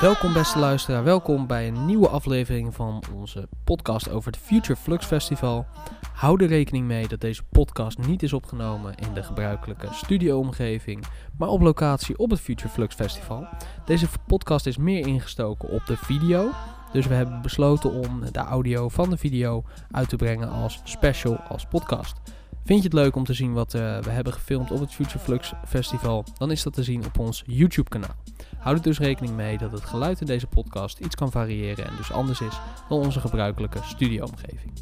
Welkom beste luisteraar, welkom bij een nieuwe aflevering van onze podcast over het Future Flux Festival. Hou er rekening mee dat deze podcast niet is opgenomen in de gebruikelijke studioomgeving, maar op locatie op het Future Flux Festival. Deze podcast is meer ingestoken op de video, dus we hebben besloten om de audio van de video uit te brengen als special, als podcast. Vind je het leuk om te zien wat uh, we hebben gefilmd op het Future Flux Festival? Dan is dat te zien op ons YouTube kanaal. Houd er dus rekening mee dat het geluid in deze podcast iets kan variëren en dus anders is dan onze gebruikelijke studioomgeving.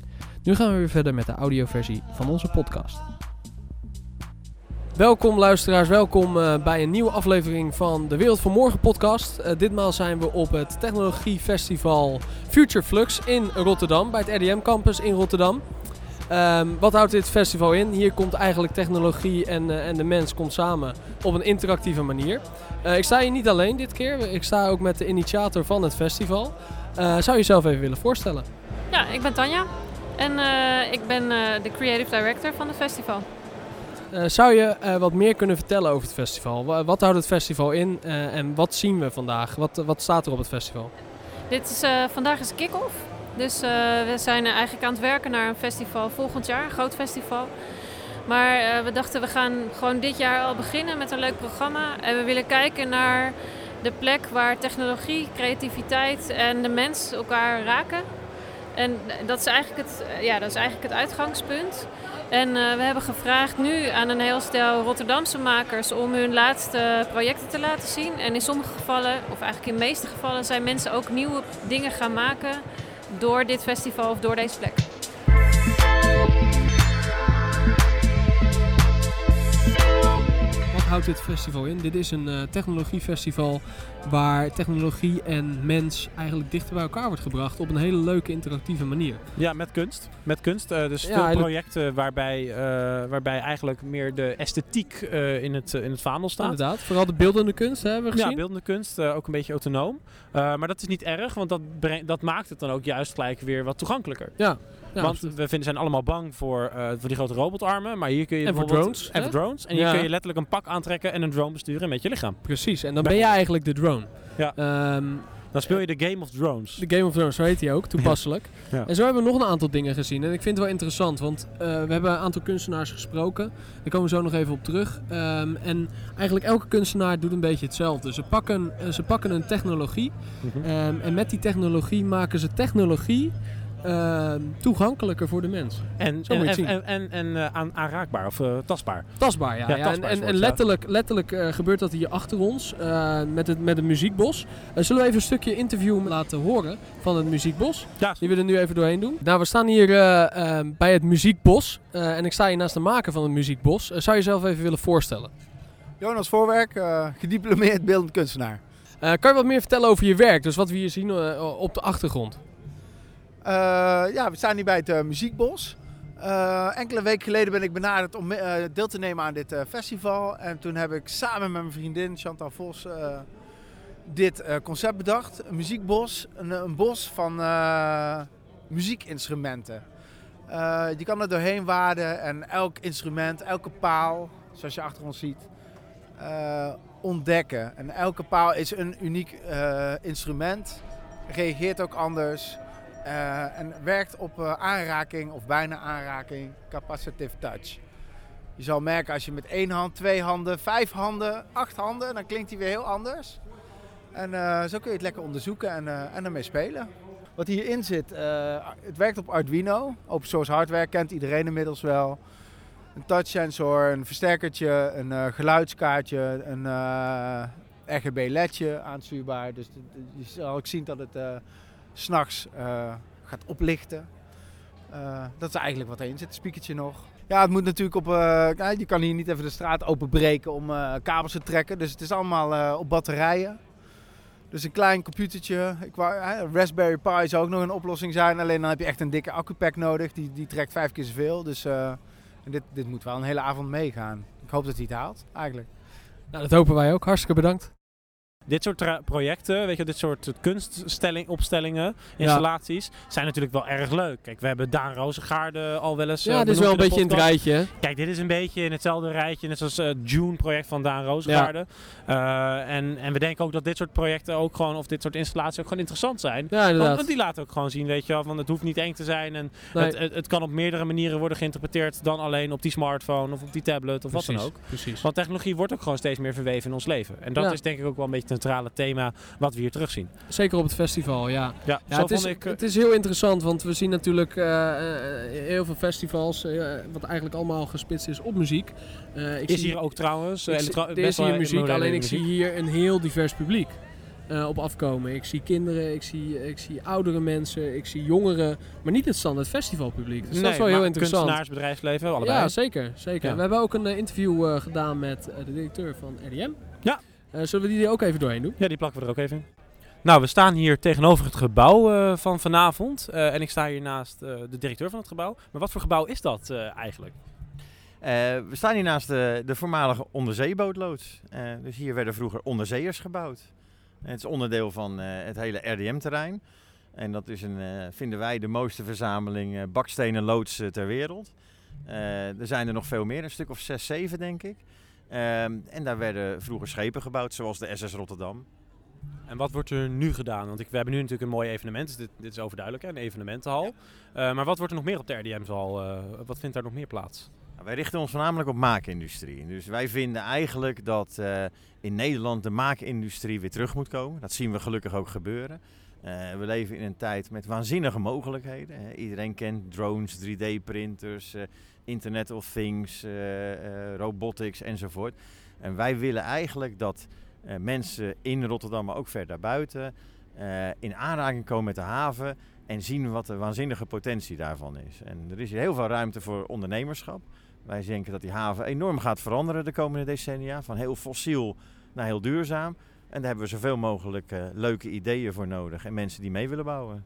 Nu gaan we weer verder met de audioversie van onze podcast. Welkom luisteraars, welkom uh, bij een nieuwe aflevering van de Wereld van Morgen podcast. Uh, ditmaal zijn we op het technologiefestival Future Flux in Rotterdam, bij het RDM campus in Rotterdam. Um, wat houdt dit festival in? Hier komt eigenlijk technologie en, uh, en de mens komt samen op een interactieve manier. Uh, ik sta hier niet alleen dit keer. Ik sta ook met de initiator van het festival. Uh, zou je jezelf even willen voorstellen? Ja, ik ben Tanja. En ik ben de creative director van het festival. zou je wat meer kunnen vertellen over het festival? Wat houdt het festival in en wat zien we vandaag? Wat, wat staat er op het festival? Dit is, vandaag is kick-off. Dus uh, we zijn eigenlijk aan het werken naar een festival volgend jaar, een groot festival. Maar uh, we dachten we gaan gewoon dit jaar al beginnen met een leuk programma. En we willen kijken naar de plek waar technologie, creativiteit en de mens elkaar raken. En dat is eigenlijk het, ja, dat is eigenlijk het uitgangspunt. En we hebben gevraagd nu aan een heel stel Rotterdamse makers om hun laatste projecten te laten zien. En in sommige gevallen, of eigenlijk in de meeste gevallen, zijn mensen ook nieuwe dingen gaan maken door dit festival of door deze plek. Houdt dit festival in? Dit is een uh, technologiefestival waar technologie en mens eigenlijk dichter bij elkaar wordt gebracht op een hele leuke interactieve manier. Ja, met kunst. Met kunst. Uh, dus ja, veel projecten waarbij, uh, waarbij eigenlijk meer de esthetiek in, het, in het vaandel staat. Inderdaad, vooral de beeldende kunst hè, hebben we gezien. Ja, beeldende kunst, ook een beetje autonoom. maar dat is niet erg, want dat, dat maakt het dan ook juist gelijk weer wat toegankelijker. Ja, ja, Want we vinden, zijn allemaal bang voor, uh, voor die grote robotarmen. Maar hier kun je en voor drones. En voor drones. En hier kun je letterlijk een pak aantrekken en een drone besturen met je lichaam. Precies. En dan ben je eigenlijk de drone. Ja. Um, dan speel je de Game of Drones. De Game of Drones, zo heet hij ook, toepasselijk. Ja. En zo hebben we nog een aantal dingen gezien. En ik vind het wel interessant, want uh, we hebben een aantal kunstenaars gesproken. Daar komen we zo nog even op terug. Um, en eigenlijk elke kunstenaar doet een beetje hetzelfde. Ze pakken, uh, ze pakken een technologie. Mm -hmm. um, en met die technologie maken ze technologie uh, toegankelijker voor de mens. En, en, en, en, en uh, aan, aanraakbaar of uh, tastbaar. Tastbaar, ja. ja, ja. Tastbaar en, en, letterlijk, letterlijk uh, gebeurt dat hier achter ons met, het, met het muziekbos. zullen we even een stukje interview laten horen van het muziekbos? Ja. Die we er nu even doorheen doen. Nou, we staan hier ehm, bij het muziekbos. en ik sta hier naast de maker van het muziekbos. zou je jezelf even willen voorstellen? Jonas Voorwerk, gediplomeerd beeldend kunstenaar. kan je wat meer vertellen over je werk? Dus wat we hier zien op de achtergrond? Uh, ja, we staan hier bij het uh, Muziekbos. Uh, enkele weken geleden ben ik benaderd om deel te nemen aan dit festival. En toen heb ik samen met mijn vriendin Chantal Vos dit concept bedacht. Een muziekbos, een, een bos van muziekinstrumenten. je kan er doorheen waden en elk instrument, elke paal, zoals je achter ons ziet, ontdekken. En elke paal is een uniek instrument, reageert ook anders. Uh, en werkt op uh, aanraking of bijna aanraking, capacitive touch. Je zal merken als je met één hand, twee handen, vijf handen, acht handen, dan klinkt hij weer heel anders. En uh, zo kun je het lekker onderzoeken en, en ermee spelen. Wat hierin zit, het werkt op Arduino. Open source hardware kent iedereen inmiddels wel. Een touchsensor, een versterkertje, een geluidskaartje, een RGB ledje aanstuurbaar. Dus je zal ook zien dat het s'nachts uh, gaat oplichten. Uh, dat is eigenlijk wat erin zit, het spiekertje nog. Ja, het moet natuurlijk op. Uh, je kan hier niet even de straat openbreken om kabels te trekken. Dus het is allemaal op batterijen. Dus een klein computertje. Ik wou, Raspberry Pi zou ook nog een oplossing zijn. Alleen dan heb je echt een dikke accupack nodig. Die, die trekt vijf keer zoveel. Dus dit, dit moet wel een hele avond meegaan. Ik hoop dat hij het haalt, eigenlijk. Nou, dat hopen wij ook. Hartstikke bedankt. Dit soort projecten, weet je, dit soort kunstopstellingen, installaties, zijn natuurlijk wel erg leuk. Kijk, we hebben Daan Rozengaarde al wel eens. Ja, dit is wel een beetje in het rijtje. Kijk, dit is een beetje in hetzelfde rijtje, net zoals het June-project van Daan Rozengaarde. Ja. en, en we denken ook dat dit soort projecten ook gewoon, of dit soort installaties ook gewoon interessant zijn. Ja, inderdaad. Want, die laten ook gewoon zien, weet je wel, van het hoeft niet eng te zijn. En het, het, het, kan op meerdere manieren worden geïnterpreteerd dan alleen op die smartphone of op die tablet of wat dan ook. Precies. Want technologie wordt ook gewoon steeds meer verweven in ons leven. En dat is denk ik ook wel een beetje centrale thema wat we hier terugzien. Zeker op het festival, ja. Ja, ja het, is, ik, het is heel interessant, want we zien natuurlijk uh, heel veel festivals, uh, wat eigenlijk allemaal gespitst is op muziek. ik is zie, hier ook trouwens. Ik, er is hier muziek, alleen ik zie hier een heel divers publiek. Uh, op afkomen. Ik zie kinderen, ik zie, ik zie oudere mensen, ik zie jongeren, maar niet het standaard festivalpubliek. Dus nee, dat is wel heel interessant. Kunstenaars, bedrijfsleven, allebei. Ja, zeker. zeker. We hebben ook een interview uh, gedaan met de directeur van RDM. Ja. Zullen we die er ook even doorheen doen? Ja, die plakken we er ook even in. Nou, we staan hier tegenover het gebouw van vanavond. en ik sta hier naast de directeur van het gebouw. Maar wat voor gebouw is dat eigenlijk? we staan hier naast de, de voormalige onderzeebootloods. dus hier werden vroeger onderzeeërs gebouwd. Het is onderdeel van eh, het hele RDM-terrein. En dat is een, eh, vinden wij de mooiste verzameling eh, bakstenen loods ter wereld. er zijn er nog veel meer, een stuk of zes, zeven denk ik. Ehm, en daar werden vroeger schepen gebouwd, zoals de SS Rotterdam. En wat wordt er nu gedaan? Want ik, we hebben nu natuurlijk een mooi evenement, dus dit, dit is overduidelijk, hè? een evenementenhal. maar wat wordt er nog meer op de RDM-hal? wat vindt daar nog meer plaats? Nou, wij richten ons voornamelijk op maakindustrie. Dus wij vinden eigenlijk dat uh, in Nederland de maakindustrie weer terug moet komen. Dat zien we gelukkig ook gebeuren. We leven in een tijd met waanzinnige mogelijkheden. Iedereen kent drones, 3D-printers, uh, Internet of Things, robotics enzovoort. En wij willen eigenlijk dat mensen in Rotterdam, maar ook ver daarbuiten, in aanraking komen met de haven en zien wat de waanzinnige potentie daarvan is. En er is hier heel veel ruimte voor ondernemerschap. Wij denken dat die haven enorm gaat veranderen de komende decennia. Van heel fossiel naar heel duurzaam. En daar hebben we zoveel mogelijk leuke ideeën voor nodig en mensen die mee willen bouwen.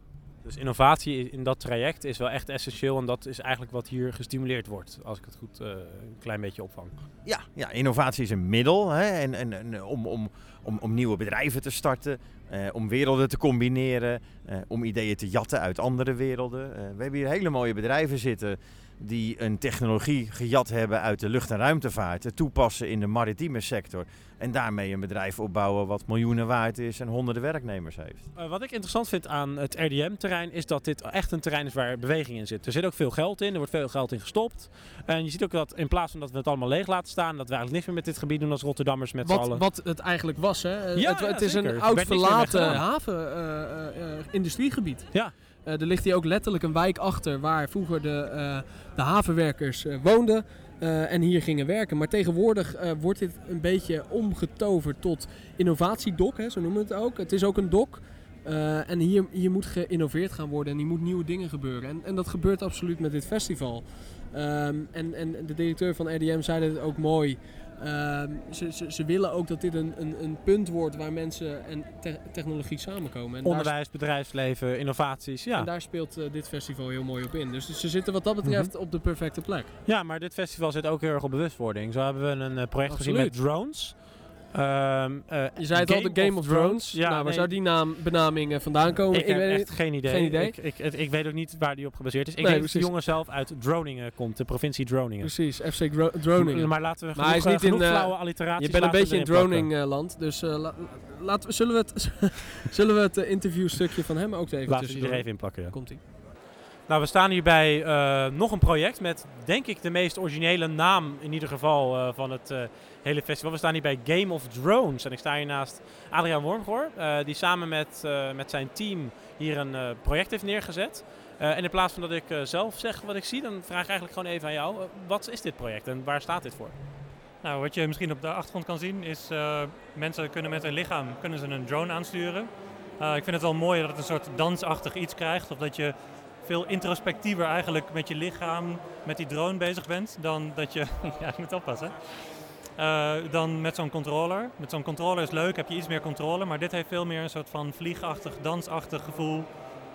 Dus innovatie in dat traject is wel echt essentieel en dat is eigenlijk wat hier gestimuleerd wordt, als ik het goed uh, een klein beetje opvang. Ja, ja innovatie is een middel hè, en, en, en om, om, om, om nieuwe bedrijven te starten, uh, om werelden te combineren, uh, om ideeën te jatten uit andere werelden. we hebben hier hele mooie bedrijven zitten die een technologie gejat hebben uit de lucht- en ruimtevaart, toepassen in de maritieme sector en daarmee een bedrijf opbouwen wat miljoenen waard is en honderden werknemers heeft. Uh, wat ik interessant vind aan het RDM-terrein is dat dit echt een terrein is waar beweging in zit. Er zit ook veel geld in, er wordt veel geld in gestopt. En je ziet ook dat in plaats van dat we het allemaal leeg laten staan, dat we eigenlijk niks meer met dit gebied doen als Rotterdammers met z'n allen. Wat het eigenlijk was, hè? Ja, het, het is een oud verlaten haven, uh, uh, industriegebied. Ja. Er ligt hier ook letterlijk een wijk achter waar vroeger de, de havenwerkers woonden. Uh, en hier gingen werken. Maar tegenwoordig wordt dit een beetje omgetoverd tot innovatiedok, hè, zo noemen we het ook. Het is ook een dok. En hier, moet geïnnoveerd gaan worden en hier moet nieuwe dingen gebeuren. En, en dat gebeurt absoluut met dit festival. Um, en, en de directeur van RDM zei het ook mooi. Ehm, ze, ze, ze, willen ook dat dit een, een, een punt wordt waar mensen en technologie samenkomen. En Onderwijs, bedrijfsleven, innovaties. Ja. En daar speelt uh, dit festival heel mooi op in. Dus ze zitten wat dat betreft mm -hmm. op de perfecte plek. Ja, maar dit festival zit ook heel erg op bewustwording. Zo hebben we een uh, project Absoluut. gezien met drones. Um, uh, je zei het al, de Game of, of Thrones. Ja, nou, waar nee. zou die naam, benaming uh, vandaan komen? Ik, ik heb echt geen idee. Geen idee. Ik, ik, ik, weet ook niet waar die op gebaseerd is. Ik nee, denk precies. dat de jongen zelf uit Droningen komt, de provincie Droningen. Precies, FC Droningen. Maar laten we genoeg, maar hij is niet in, flauwe alliteraties Je bent een beetje in Droning-land, dus la, laten we, zullen we het, zullen we het interviewstukje van hem ook even Laten we er even in plakken, ja. Komt-ie. Nou, we staan hier bij uh, nog een project met, denk ik, de meest originele naam in ieder geval uh, van het uh, hele festival. We staan hier bij Game of Drones en ik sta hier naast Adriaan Wormgoor, die samen met, met zijn team hier een project heeft neergezet. en in plaats van dat ik zelf zeg wat ik zie, dan vraag ik eigenlijk gewoon even aan jou. wat is dit project en waar staat dit voor? Nou, wat je misschien op de achtergrond kan zien is, mensen kunnen met hun lichaam kunnen ze een drone aansturen. ik vind het wel mooi dat het een soort dansachtig iets krijgt, of dat je veel introspectiever eigenlijk met je lichaam, met die drone bezig bent, dan dat je, ja, ik moet oppassen, uh, dan met zo'n controller. Met zo'n controller is leuk, heb je iets meer controle, maar dit heeft veel meer een soort van vliegachtig, dansachtig gevoel,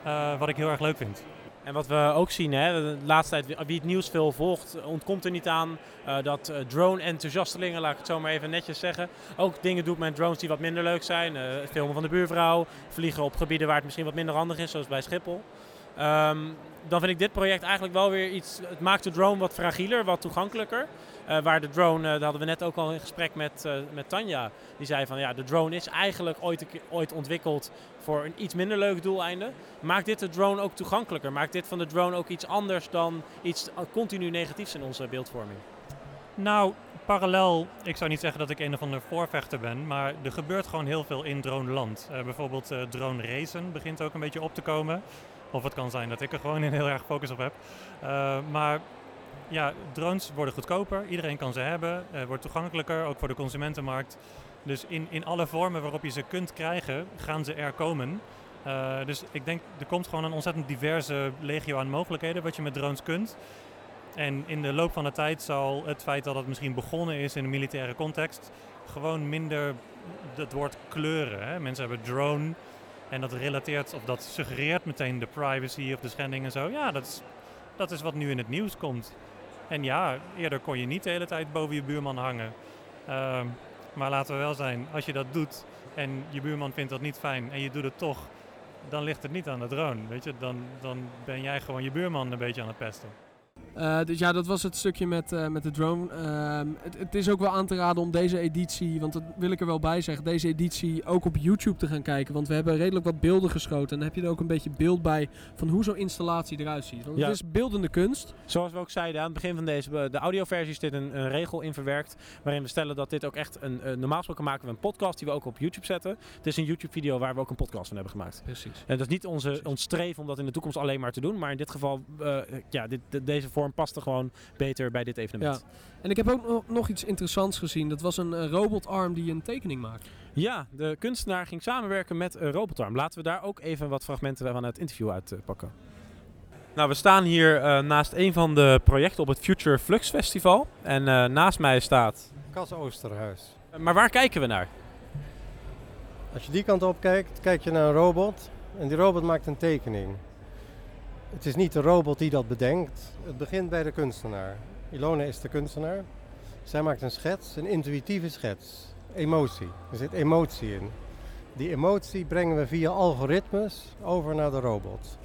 uh, wat ik heel erg leuk vind. En wat we ook zien, hè, de laatste tijd, wie het nieuws veel volgt, ontkomt er niet aan uh, dat drone-enthousiastelingen, laat ik het zo maar even netjes zeggen, ook dingen doet met drones die wat minder leuk zijn. Filmen van de buurvrouw, vliegen op gebieden waar het misschien wat minder handig is, zoals bij Schiphol. Um, dan vind ik dit project eigenlijk wel weer iets. Het maakt de drone wat fragieler, wat toegankelijker. Uh, waar de drone, uh, daar hadden we net ook al in gesprek met, uh, met Tanja. Die zei van ja, de drone is eigenlijk ooit, ooit ontwikkeld voor een iets minder leuk doeleinde. Maakt dit de drone ook toegankelijker? Maakt dit van de drone ook iets anders dan iets continu negatiefs in onze beeldvorming? Nou, parallel, ik zou niet zeggen dat ik een of ander voorvechter ben, maar er gebeurt gewoon heel veel in droneland. bijvoorbeeld drone racen begint ook een beetje op te komen. Of het kan zijn dat ik er gewoon een heel erg focus op heb. Maar ja, drones worden goedkoper. Iedereen kan ze hebben. Uh, wordt toegankelijker, ook voor de consumentenmarkt. Dus in, in alle vormen waarop je ze kunt krijgen, gaan ze er komen. Uh, dus ik denk, er komt gewoon een ontzettend diverse legio aan mogelijkheden wat je met drones kunt. En in de loop van de tijd zal het feit dat het misschien begonnen is in een militaire context, gewoon minder het woord kleuren. Hè? Mensen hebben drone, en dat relateert of dat suggereert meteen de privacy of de schending en zo. Ja, dat is, dat is wat nu in het nieuws komt. En ja, eerder kon je niet de hele tijd boven je buurman hangen. Uh, maar laten we wel zijn, als je dat doet en je buurman vindt dat niet fijn en je doet het toch, dan ligt het niet aan de drone. Weet je? Dan, dan ben jij gewoon je buurman een beetje aan het pesten. Uh, dus ja, dat was het stukje met, uh, met de drone. Uh, het, het, is ook wel aan te raden om deze editie, want dat wil ik er wel bij zeggen, deze editie ook op YouTube te gaan kijken. Want we hebben redelijk wat beelden geschoten. En dan heb je er ook een beetje beeld bij van hoe zo'n installatie eruit ziet. Want ja. het is beeldende kunst. Zoals we ook zeiden aan het begin van deze, de audioversie zit een, een regel in verwerkt. Waarin we stellen dat dit ook echt een, normaal gesproken maken we een podcast die we ook op YouTube zetten. Het is een YouTube video waar we ook een podcast van hebben gemaakt. Precies. En dat is niet onze, ons streven om dat in de toekomst alleen maar te doen. Maar in dit geval, ja, dit, de, deze vorm paste gewoon beter bij dit evenement. Ja. En ik heb ook nog iets interessants gezien. Dat was een robotarm die een tekening maakt. Ja, de kunstenaar ging samenwerken met een robotarm. Laten we daar ook even wat fragmenten van het interview uitpakken. Nou, we staan hier uh, naast een van de projecten op het Future Flux Festival. En uh, naast mij staat... Cas Oosterhuis. Maar waar kijken we naar? Als je die kant op kijkt, kijk je naar een robot. En die robot maakt een tekening. Het is niet de robot die dat bedenkt. Het begint bij de kunstenaar. Ilona is de kunstenaar. Zij maakt een schets, een intuïtieve schets. Emotie. Er zit emotie in. Die emotie brengen we via algoritmes over naar de robot.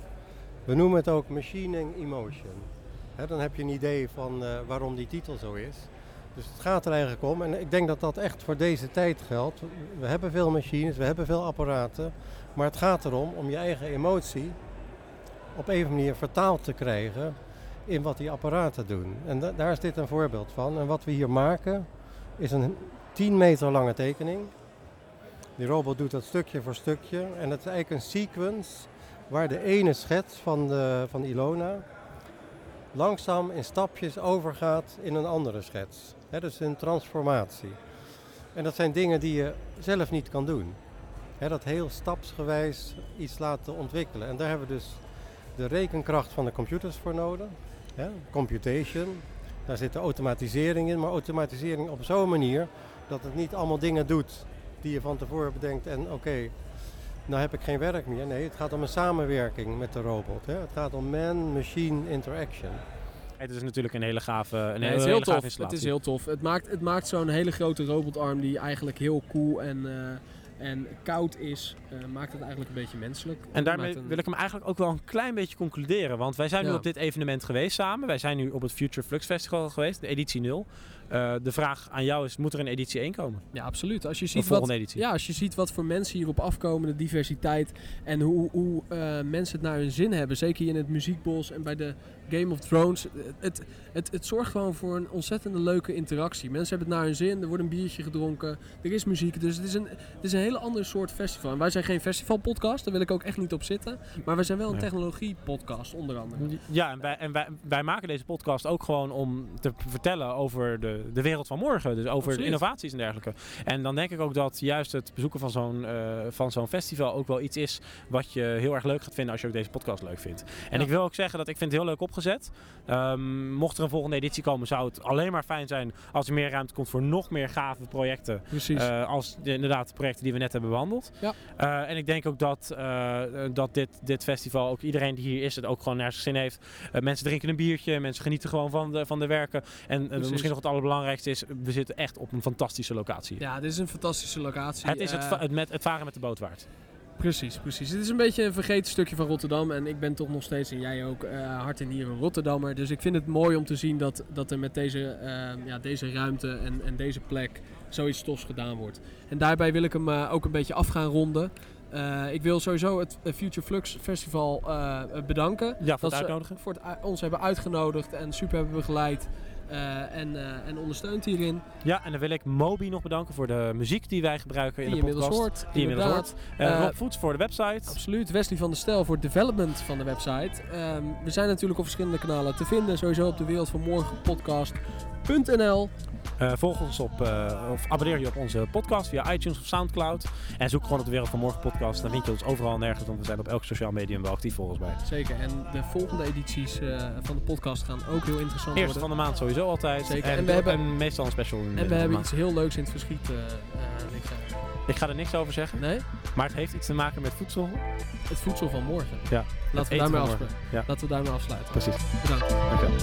We noemen het ook machining emotion. dan heb je een idee van uh, waarom die titel zo is. Dus het gaat er eigenlijk om. En ik denk dat dat echt voor deze tijd geldt. We hebben veel machines, we hebben veel apparaten. Maar het gaat erom om je eigen emotie op een manier vertaald te krijgen in wat die apparaten doen. En da daar is dit een voorbeeld van. En wat we hier maken is een 10 meter lange tekening. Die robot doet dat stukje voor stukje. En het is eigenlijk een sequence waar de ene schets van, de, van Ilona langzaam in stapjes overgaat in een andere schets. He, dus een transformatie. En dat zijn dingen die je zelf niet kan doen. Dat heel stapsgewijs iets laten ontwikkelen. En daar hebben we dus de rekenkracht van de computers voor nodig. Ja, computation. Daar zit de automatisering in, maar automatisering op zo'n manier dat het niet allemaal dingen doet die je van tevoren bedenkt en oké, okay, nou heb ik geen werk meer. Nee, het gaat om een samenwerking met de robot. Hè. Het gaat om man-machine interaction. Het is natuurlijk een hele gave een nee, hele, het is heel hele tof. Het is heel tof. Het maakt, het maakt zo'n hele grote robotarm die eigenlijk heel cool en... Uh, en koud is, uh, maakt het eigenlijk een beetje menselijk. En daarmee een... wil ik hem eigenlijk ook wel een klein beetje concluderen. Want wij zijn ja. nu op dit evenement geweest samen. Wij zijn nu op het Future Flux Festival geweest, de editie 0. Uh, de vraag aan jou is, moet er een editie 1 komen? Ja, absoluut. Als je ziet, wat, editie. Ja, als je ziet wat voor mensen hierop afkomen, de diversiteit en hoe, hoe uh, mensen het naar hun zin hebben. Zeker in het muziekbos en bij de Game of Thrones. Het, het, het zorgt gewoon voor een ontzettende leuke interactie. Mensen hebben het naar hun zin, er wordt een biertje gedronken, er is muziek. Dus het is een, het is een hele andere soort festival. En wij zijn geen festivalpodcast, daar wil ik ook echt niet op zitten. Maar wij zijn wel een nee. technologie-podcast, onder andere. Ja, en, wij, en wij, wij maken deze podcast ook gewoon om te vertellen over de, de wereld van morgen. Dus over innovaties en dergelijke. En dan denk ik ook dat juist het bezoeken van zo'n uh, van zo'n festival ook wel iets is wat je heel erg leuk gaat vinden als je ook deze podcast leuk vindt. En ja. ik wil ook zeggen dat ik vind het heel leuk opgezet. Um, mocht er een volgende editie komen, zou het alleen maar fijn zijn als er meer ruimte komt voor nog meer gave projecten. Precies. Uh, als de, inderdaad de projecten die we net hebben behandeld. Ja. Eh, en ik denk ook dat, eh, dat dit, dit festival, ook iedereen die hier is, het ook gewoon naar zijn zin heeft. Eh, mensen drinken een biertje, mensen genieten gewoon van de, van de werken. En eh, misschien nog het allerbelangrijkste is, we zitten echt op een fantastische locatie. Ja, dit is een fantastische locatie. Het is Eh, het, met, het varen met de boot waard. Precies, precies. Het is een beetje een vergeten stukje van Rotterdam. En ik ben toch nog steeds, en jij ook, eh, hart en nieren Rotterdammer. Dus ik vind het mooi om te zien dat, dat er met deze, eh, ja, deze ruimte en, en deze plek zoiets tofs gedaan wordt. En daarbij wil ik hem eh, ook een beetje af gaan ronden. Eh, ik wil sowieso het Future Flux Festival bedanken. Ja, voor dat het ze uitnodigen. voor het, ons hebben uitgenodigd en super hebben begeleid. Eh, en, eh, en ondersteund hierin. Ja, en dan wil ik Moby nog bedanken voor de muziek die wij gebruiken in de podcast. hoort. Die inmiddels hoort. Eh, Rob Voets voor de website. Absoluut. Wesley van der Stel voor het development van de website. Ehm, we zijn natuurlijk op verschillende kanalen te vinden. Sowieso op de Wereld van Morgen podcast.nl. Eh, volg ons op, eh, of abonneer je op onze podcast via iTunes of Soundcloud. En zoek gewoon op de Wereld van Morgen podcast. Dan vind je ons overal en nergens, want we zijn op elk sociaal medium wel actief volgens mij. Zeker. En de volgende edities eh, van de podcast gaan ook heel interessant Eerste worden. van de maand sowieso altijd. Zeker. En, En we hebben- en meestal een special. in de En we maand. hebben iets heel leuks in het verschiet. Ik ga er niks over zeggen, Nee? maar het heeft iets te maken met voedsel. Het voedsel van morgen. Ja, Laten we daarmee afsluiten. Ja. Laten we daarmee afsluiten. Precies. Bedankt. Dankjewel.